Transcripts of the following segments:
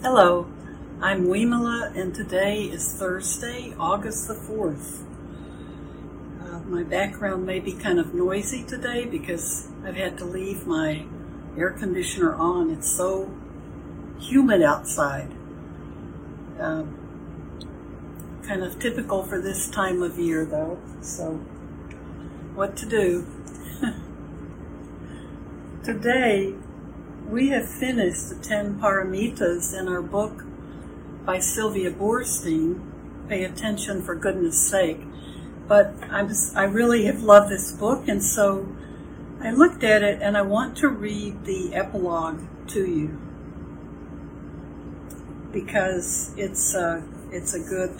Hello, I'm Weemala, and today is Thursday, August the 4th. Uh, my background may be kind of noisy today because I've had to leave my air conditioner on. It's so humid outside. Um, kind of typical for this time of year, though, so what to do? today, we have finished the Ten Paramitas in our book by Sylvia Boorstein, Pay Attention for Goodness Sake. But I'm I really have loved this book, and so I looked at it and I want to read the epilogue to you because it's a, it's a good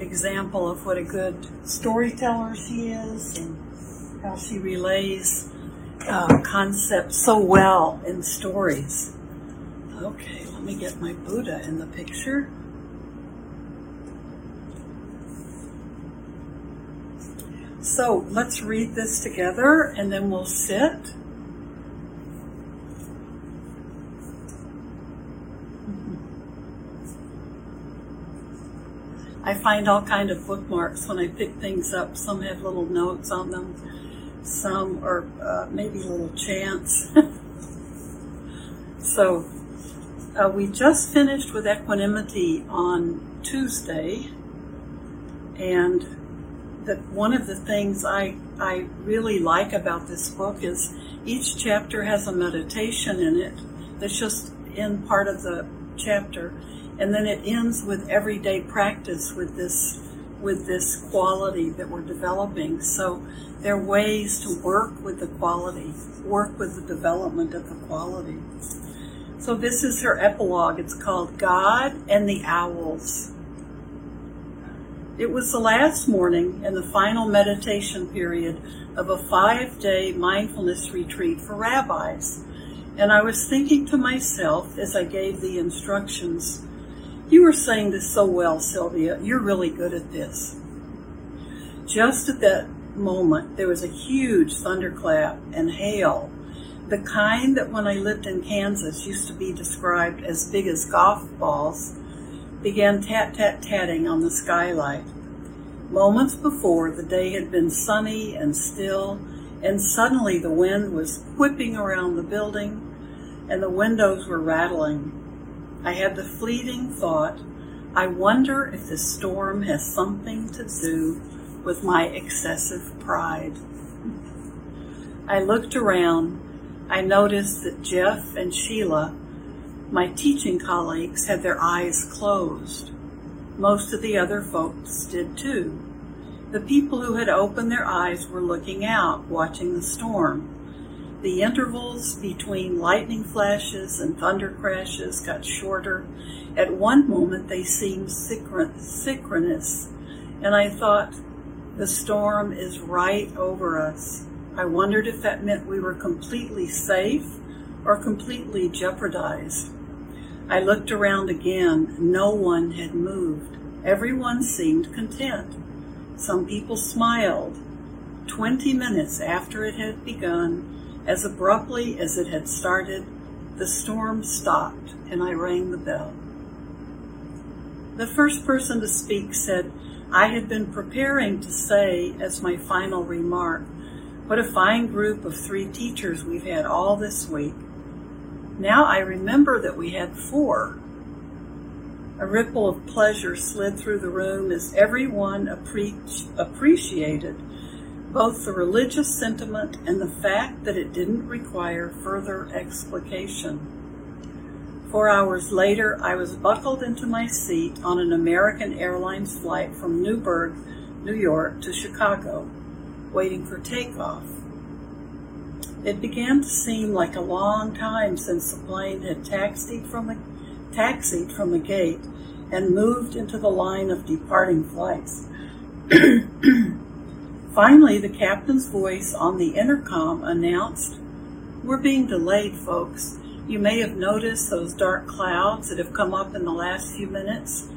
example of what a good storyteller she is and how she relays uh, concepts so well in stories. Okay, let me get my Buddha in the picture. So let's read this together and then we'll sit. I find all kind of bookmarks when I pick things up. Some have little notes on them some or uh, maybe a little chance. so uh, we just finished with equanimity on Tuesday, and one of the things I I really like about this book is each chapter has a meditation in it that's just in part of the chapter, and then it ends with everyday practice with this with this quality that we're developing. So there are ways to work with the quality, work with the development of the quality. So this is her epilogue. It's called God and the Owls. It was the last morning and the final meditation period of a five day mindfulness retreat for rabbis. And I was thinking to myself as I gave the instructions, you were saying this so well, Sylvia. You're really good at this. Just at that moment, there was a huge thunderclap and hail, the kind that when I lived in Kansas used to be described as big as golf balls, began tat tat tatting on the skylight. Moments before, the day had been sunny and still, and suddenly the wind was whipping around the building and the windows were rattling. I had the fleeting thought, I wonder if the storm has something to do with my excessive pride. I looked around. I noticed that Jeff and Sheila, my teaching colleagues, had their eyes closed. Most of the other folks did too. The people who had opened their eyes were looking out, watching the storm. The intervals between lightning flashes and thunder crashes got shorter. At one moment, they seemed synchronous, and I thought, the storm is right over us. I wondered if that meant we were completely safe or completely jeopardized. I looked around again. No one had moved. Everyone seemed content. Some people smiled. Twenty minutes after it had begun, as abruptly as it had started, the storm stopped and I rang the bell. The first person to speak said, I had been preparing to say as my final remark, what a fine group of three teachers we've had all this week. Now I remember that we had four. A ripple of pleasure slid through the room as everyone appre- appreciated both the religious sentiment and the fact that it didn't require further explication. Four hours later, I was buckled into my seat on an American Airlines flight from Newburgh, New York to Chicago, waiting for takeoff. It began to seem like a long time since the plane had taxied from the, taxied from the gate and moved into the line of departing flights. Finally, the captain's voice on the intercom announced, We're being delayed, folks. You may have noticed those dark clouds that have come up in the last few minutes.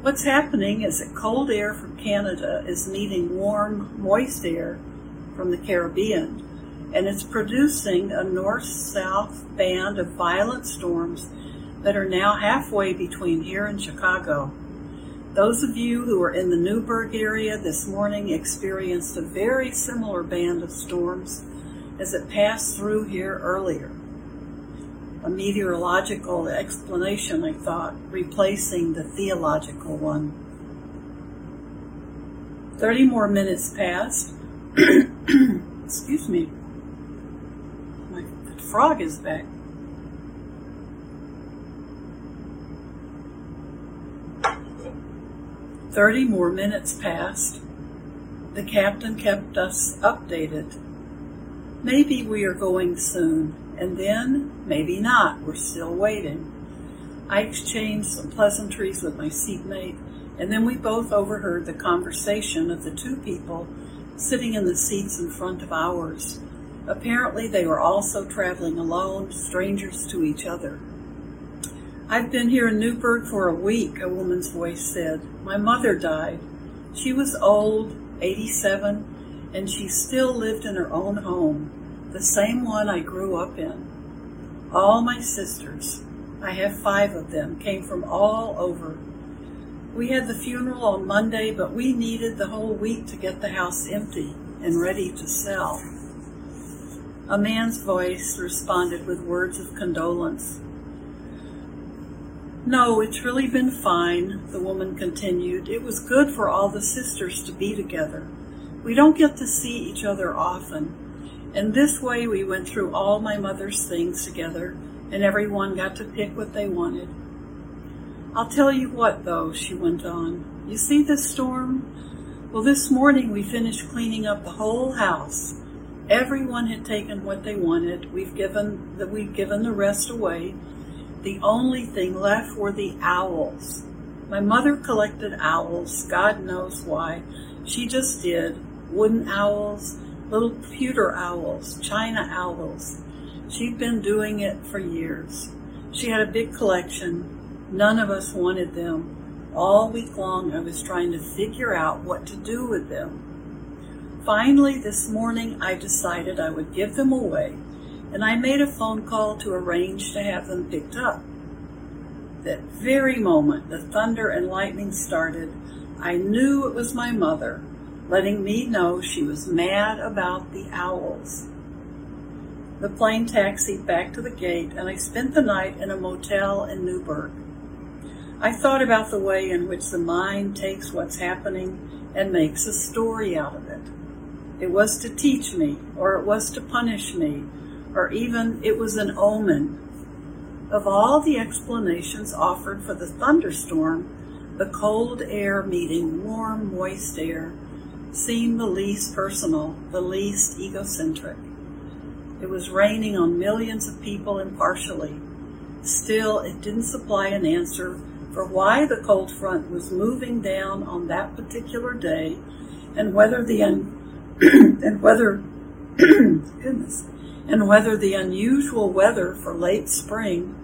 What's happening is that cold air from Canada is meeting warm, moist air from the Caribbean, and it's producing a north south band of violent storms that are now halfway between here and Chicago. Those of you who are in the Newburgh area this morning experienced a very similar band of storms as it passed through here earlier. A meteorological explanation, I thought, replacing the theological one. Thirty more minutes passed. Excuse me. My frog is back. Thirty more minutes passed. The captain kept us updated. Maybe we are going soon, and then maybe not. We're still waiting. I exchanged some pleasantries with my seatmate, and then we both overheard the conversation of the two people sitting in the seats in front of ours. Apparently, they were also traveling alone, strangers to each other. I've been here in Newburgh for a week, a woman's voice said. My mother died. She was old, 87, and she still lived in her own home, the same one I grew up in. All my sisters, I have five of them, came from all over. We had the funeral on Monday, but we needed the whole week to get the house empty and ready to sell. A man's voice responded with words of condolence. No, it's really been fine, the woman continued. It was good for all the sisters to be together. We don't get to see each other often. And this way we went through all my mother's things together, and everyone got to pick what they wanted. I'll tell you what, though, she went on. You see this storm? Well, this morning we finished cleaning up the whole house. Everyone had taken what they wanted. We've given the, we've given the rest away the only thing left were the owls. My mother collected owls, God knows why. She just did. Wooden owls, little pewter owls, china owls. She'd been doing it for years. She had a big collection. None of us wanted them. All week long I was trying to figure out what to do with them. Finally, this morning I decided I would give them away and I made a phone call to arrange to have them picked up. That very moment the thunder and lightning started, I knew it was my mother, letting me know she was mad about the owls. The plane taxied back to the gate, and I spent the night in a motel in Newburgh. I thought about the way in which the mind takes what's happening and makes a story out of it. It was to teach me, or it was to punish me, or even it was an omen. Of all the explanations offered for the thunderstorm, the cold air meeting warm, moist air seemed the least personal, the least egocentric. It was raining on millions of people impartially. Still, it didn't supply an answer for why the cold front was moving down on that particular day and whether the un- and whether goodness and whether the unusual weather for late spring,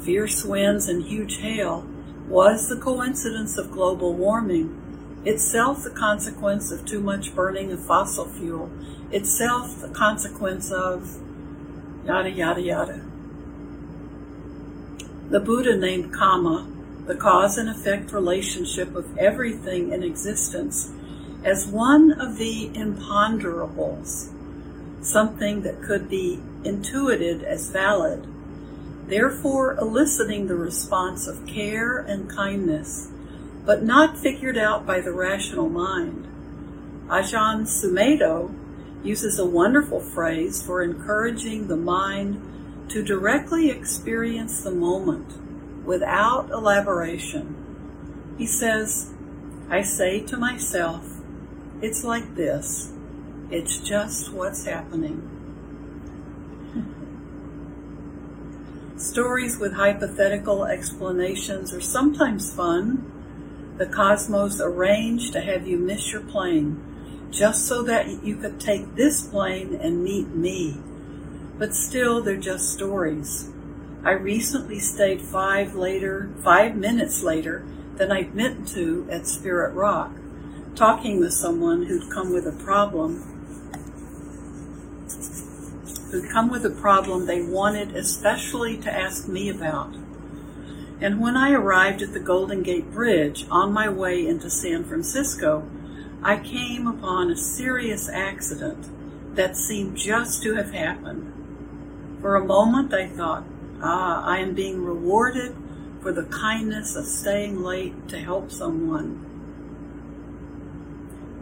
fierce winds and huge hail, was the coincidence of global warming, itself the consequence of too much burning of fossil fuel, itself the consequence of yada yada yada. The Buddha named karma the cause and effect relationship of everything in existence as one of the imponderables something that could be intuited as valid, therefore eliciting the response of care and kindness, but not figured out by the rational mind. Ajahn Sumedho uses a wonderful phrase for encouraging the mind to directly experience the moment without elaboration. He says, I say to myself, it's like this. It's just what's happening. Stories with hypothetical explanations are sometimes fun. The cosmos arranged to have you miss your plane just so that you could take this plane and meet me. But still, they're just stories. I recently stayed five later, five minutes later than I'd meant to at Spirit Rock, talking with someone who'd come with a problem who'd come with a problem they wanted especially to ask me about. And when I arrived at the Golden Gate Bridge on my way into San Francisco, I came upon a serious accident that seemed just to have happened. For a moment I thought, ah, I am being rewarded for the kindness of staying late to help someone.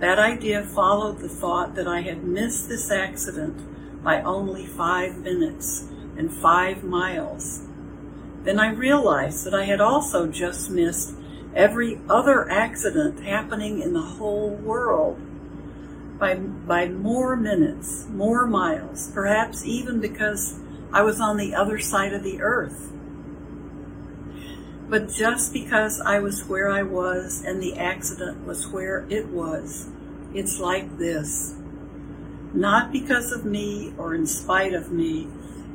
That idea followed the thought that I had missed this accident by only five minutes and five miles. Then I realized that I had also just missed every other accident happening in the whole world by, by more minutes, more miles, perhaps even because I was on the other side of the earth. But just because I was where I was and the accident was where it was, it's like this. Not because of me or in spite of me,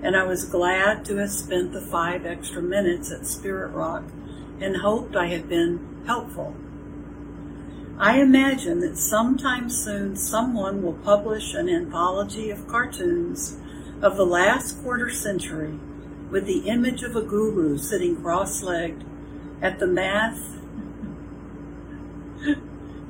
and I was glad to have spent the five extra minutes at Spirit Rock and hoped I had been helpful. I imagine that sometime soon someone will publish an anthology of cartoons of the last quarter century with the image of a guru sitting cross legged at the math.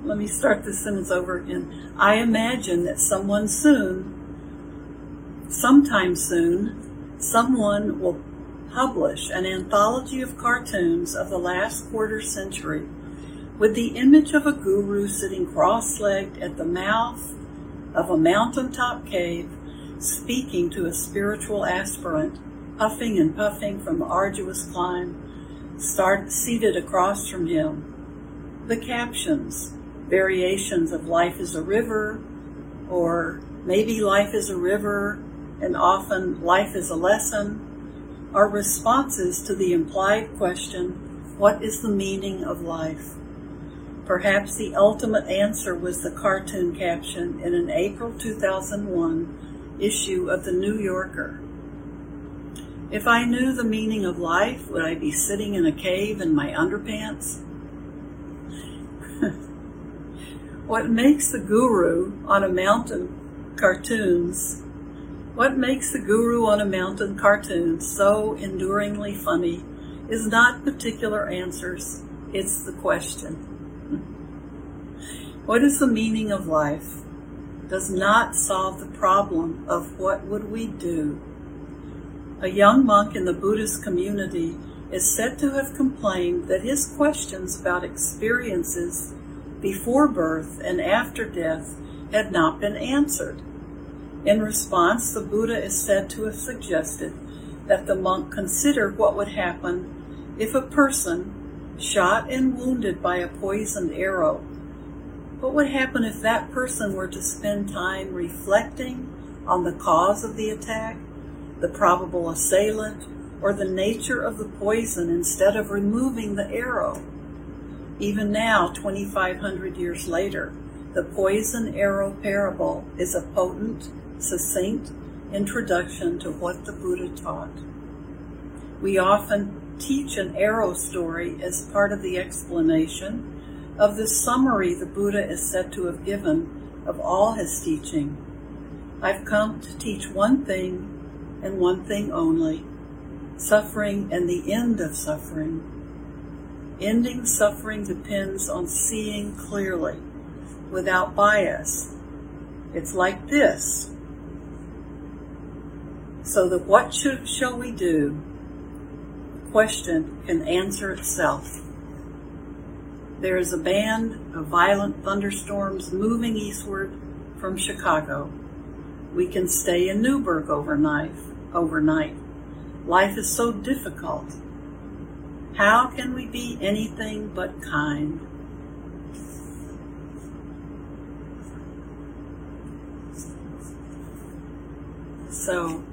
Let me start this sentence over again. I imagine that someone soon, sometime soon, someone will publish an anthology of cartoons of the last quarter century with the image of a guru sitting cross legged at the mouth of a mountaintop cave speaking to a spiritual aspirant, puffing and puffing from the arduous climb, start, seated across from him. The captions, variations of life is a river, or maybe life is a river, and often life is a lesson, are responses to the implied question, what is the meaning of life? Perhaps the ultimate answer was the cartoon caption in an April 2001 issue of The New Yorker. If I knew the meaning of life, would I be sitting in a cave in my underpants? What makes the guru on a mountain cartoons what makes the Guru on a Mountain cartoon so enduringly funny is not particular answers, it's the question. what is the meaning of life? Does not solve the problem of what would we do. A young monk in the Buddhist community is said to have complained that his questions about experiences before birth and after death had not been answered. In response, the Buddha is said to have suggested that the monk consider what would happen if a person shot and wounded by a poisoned arrow. What would happen if that person were to spend time reflecting on the cause of the attack, the probable assailant, or the nature of the poison instead of removing the arrow? Even now, 2,500 years later, the poison arrow parable is a potent succinct introduction to what the Buddha taught. We often teach an arrow story as part of the explanation of the summary the Buddha is said to have given of all his teaching. I've come to teach one thing and one thing only suffering and the end of suffering. Ending suffering depends on seeing clearly, without bias. It's like this so that what should, shall we do question can answer itself. There is a band of violent thunderstorms moving eastward from Chicago. We can stay in Newburgh overnight. Overnight, life is so difficult. How can we be anything but kind? So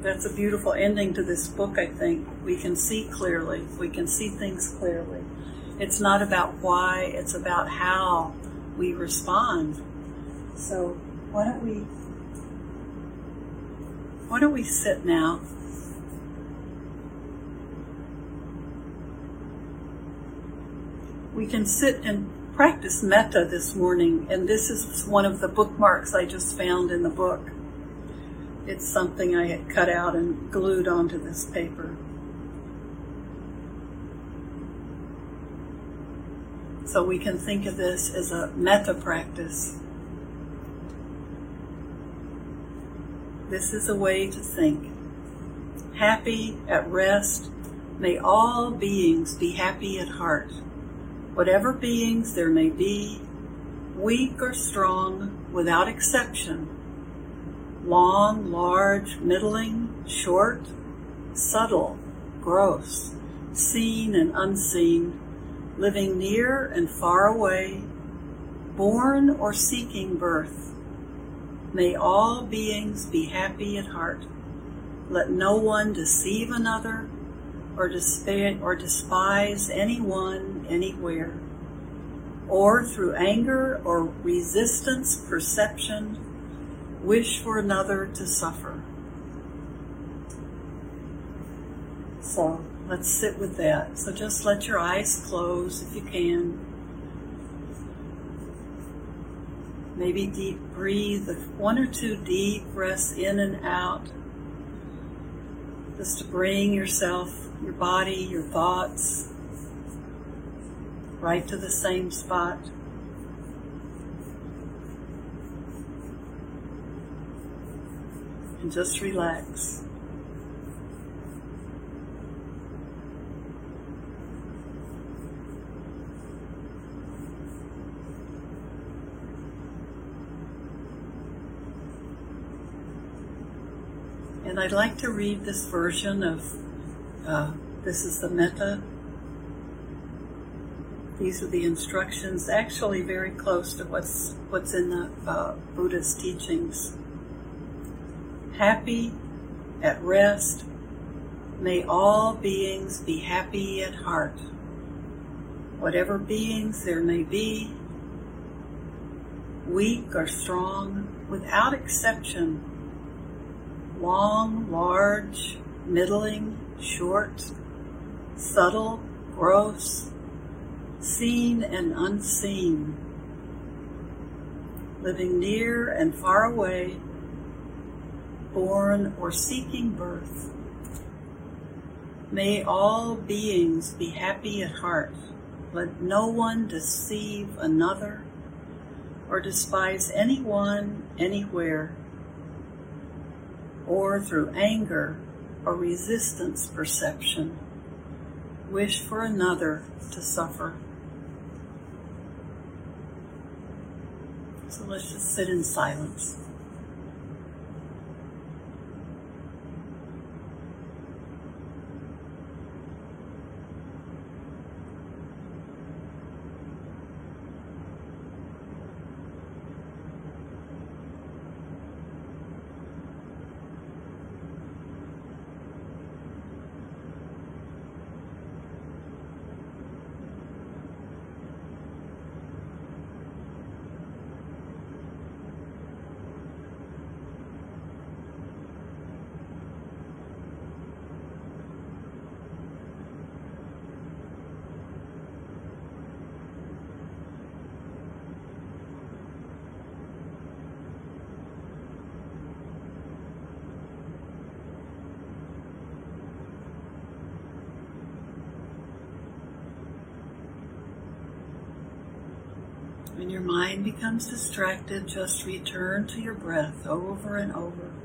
that's a beautiful ending to this book, I think. We can see clearly, we can see things clearly. It's not about why, it's about how we respond. So, why don't we why don't we sit now? we can sit and practice metta this morning, and this is one of the bookmarks I just found in the book. It's something I had cut out and glued onto this paper. So we can think of this as a metta practice. This is a way to think. Happy, at rest, may all beings be happy at heart. Whatever beings there may be, weak or strong, without exception, long, large, middling, short, subtle, gross, seen and unseen, living near and far away, born or seeking birth. May all beings be happy at heart. Let no one deceive another or, despair, or despise anyone anywhere, or through anger or resistance perception, wish for another to suffer. So let's sit with that. So just let your eyes close if you can. Maybe deep breathe one or two deep breaths in and out. Just to bring yourself, your body, your thoughts right to the same spot. And just relax. And I'd like to read this version of uh, this is the metta. These are the instructions, actually very close to what's what's in the uh, Buddha's teachings. Happy at rest, may all beings be happy at heart. Whatever beings there may be, weak or strong, without exception, long, large, middling, short, subtle, gross, seen and unseen, living near and far away, born or seeking birth. May all beings be happy at heart. Let no one deceive another or despise anyone anywhere or through anger or resistance perception, wish for another to suffer. So let's just sit in silence. When your mind becomes distracted, just return to your breath over and over.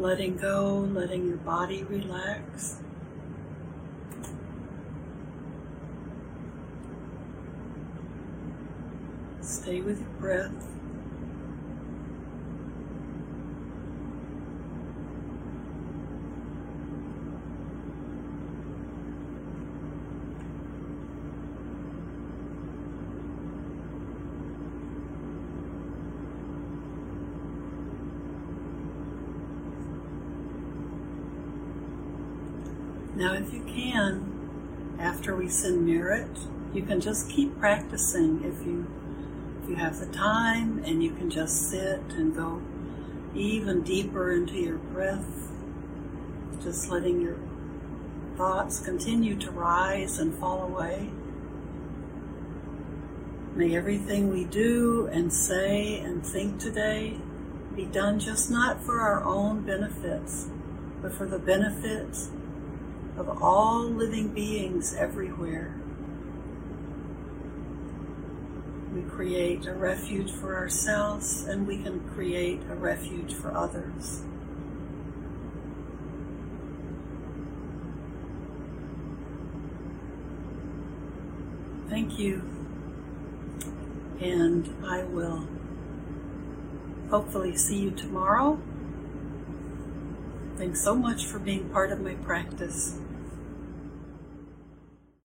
Letting go, letting your body relax. Stay with your breath. Now, if you can, after we send merit, you can just keep practicing if you if you have the time and you can just sit and go even deeper into your breath, just letting your thoughts continue to rise and fall away. May everything we do and say and think today be done just not for our own benefits, but for the benefits of all living beings everywhere. We create a refuge for ourselves and we can create a refuge for others. Thank you. And I will hopefully see you tomorrow. Thanks so much for being part of my practice.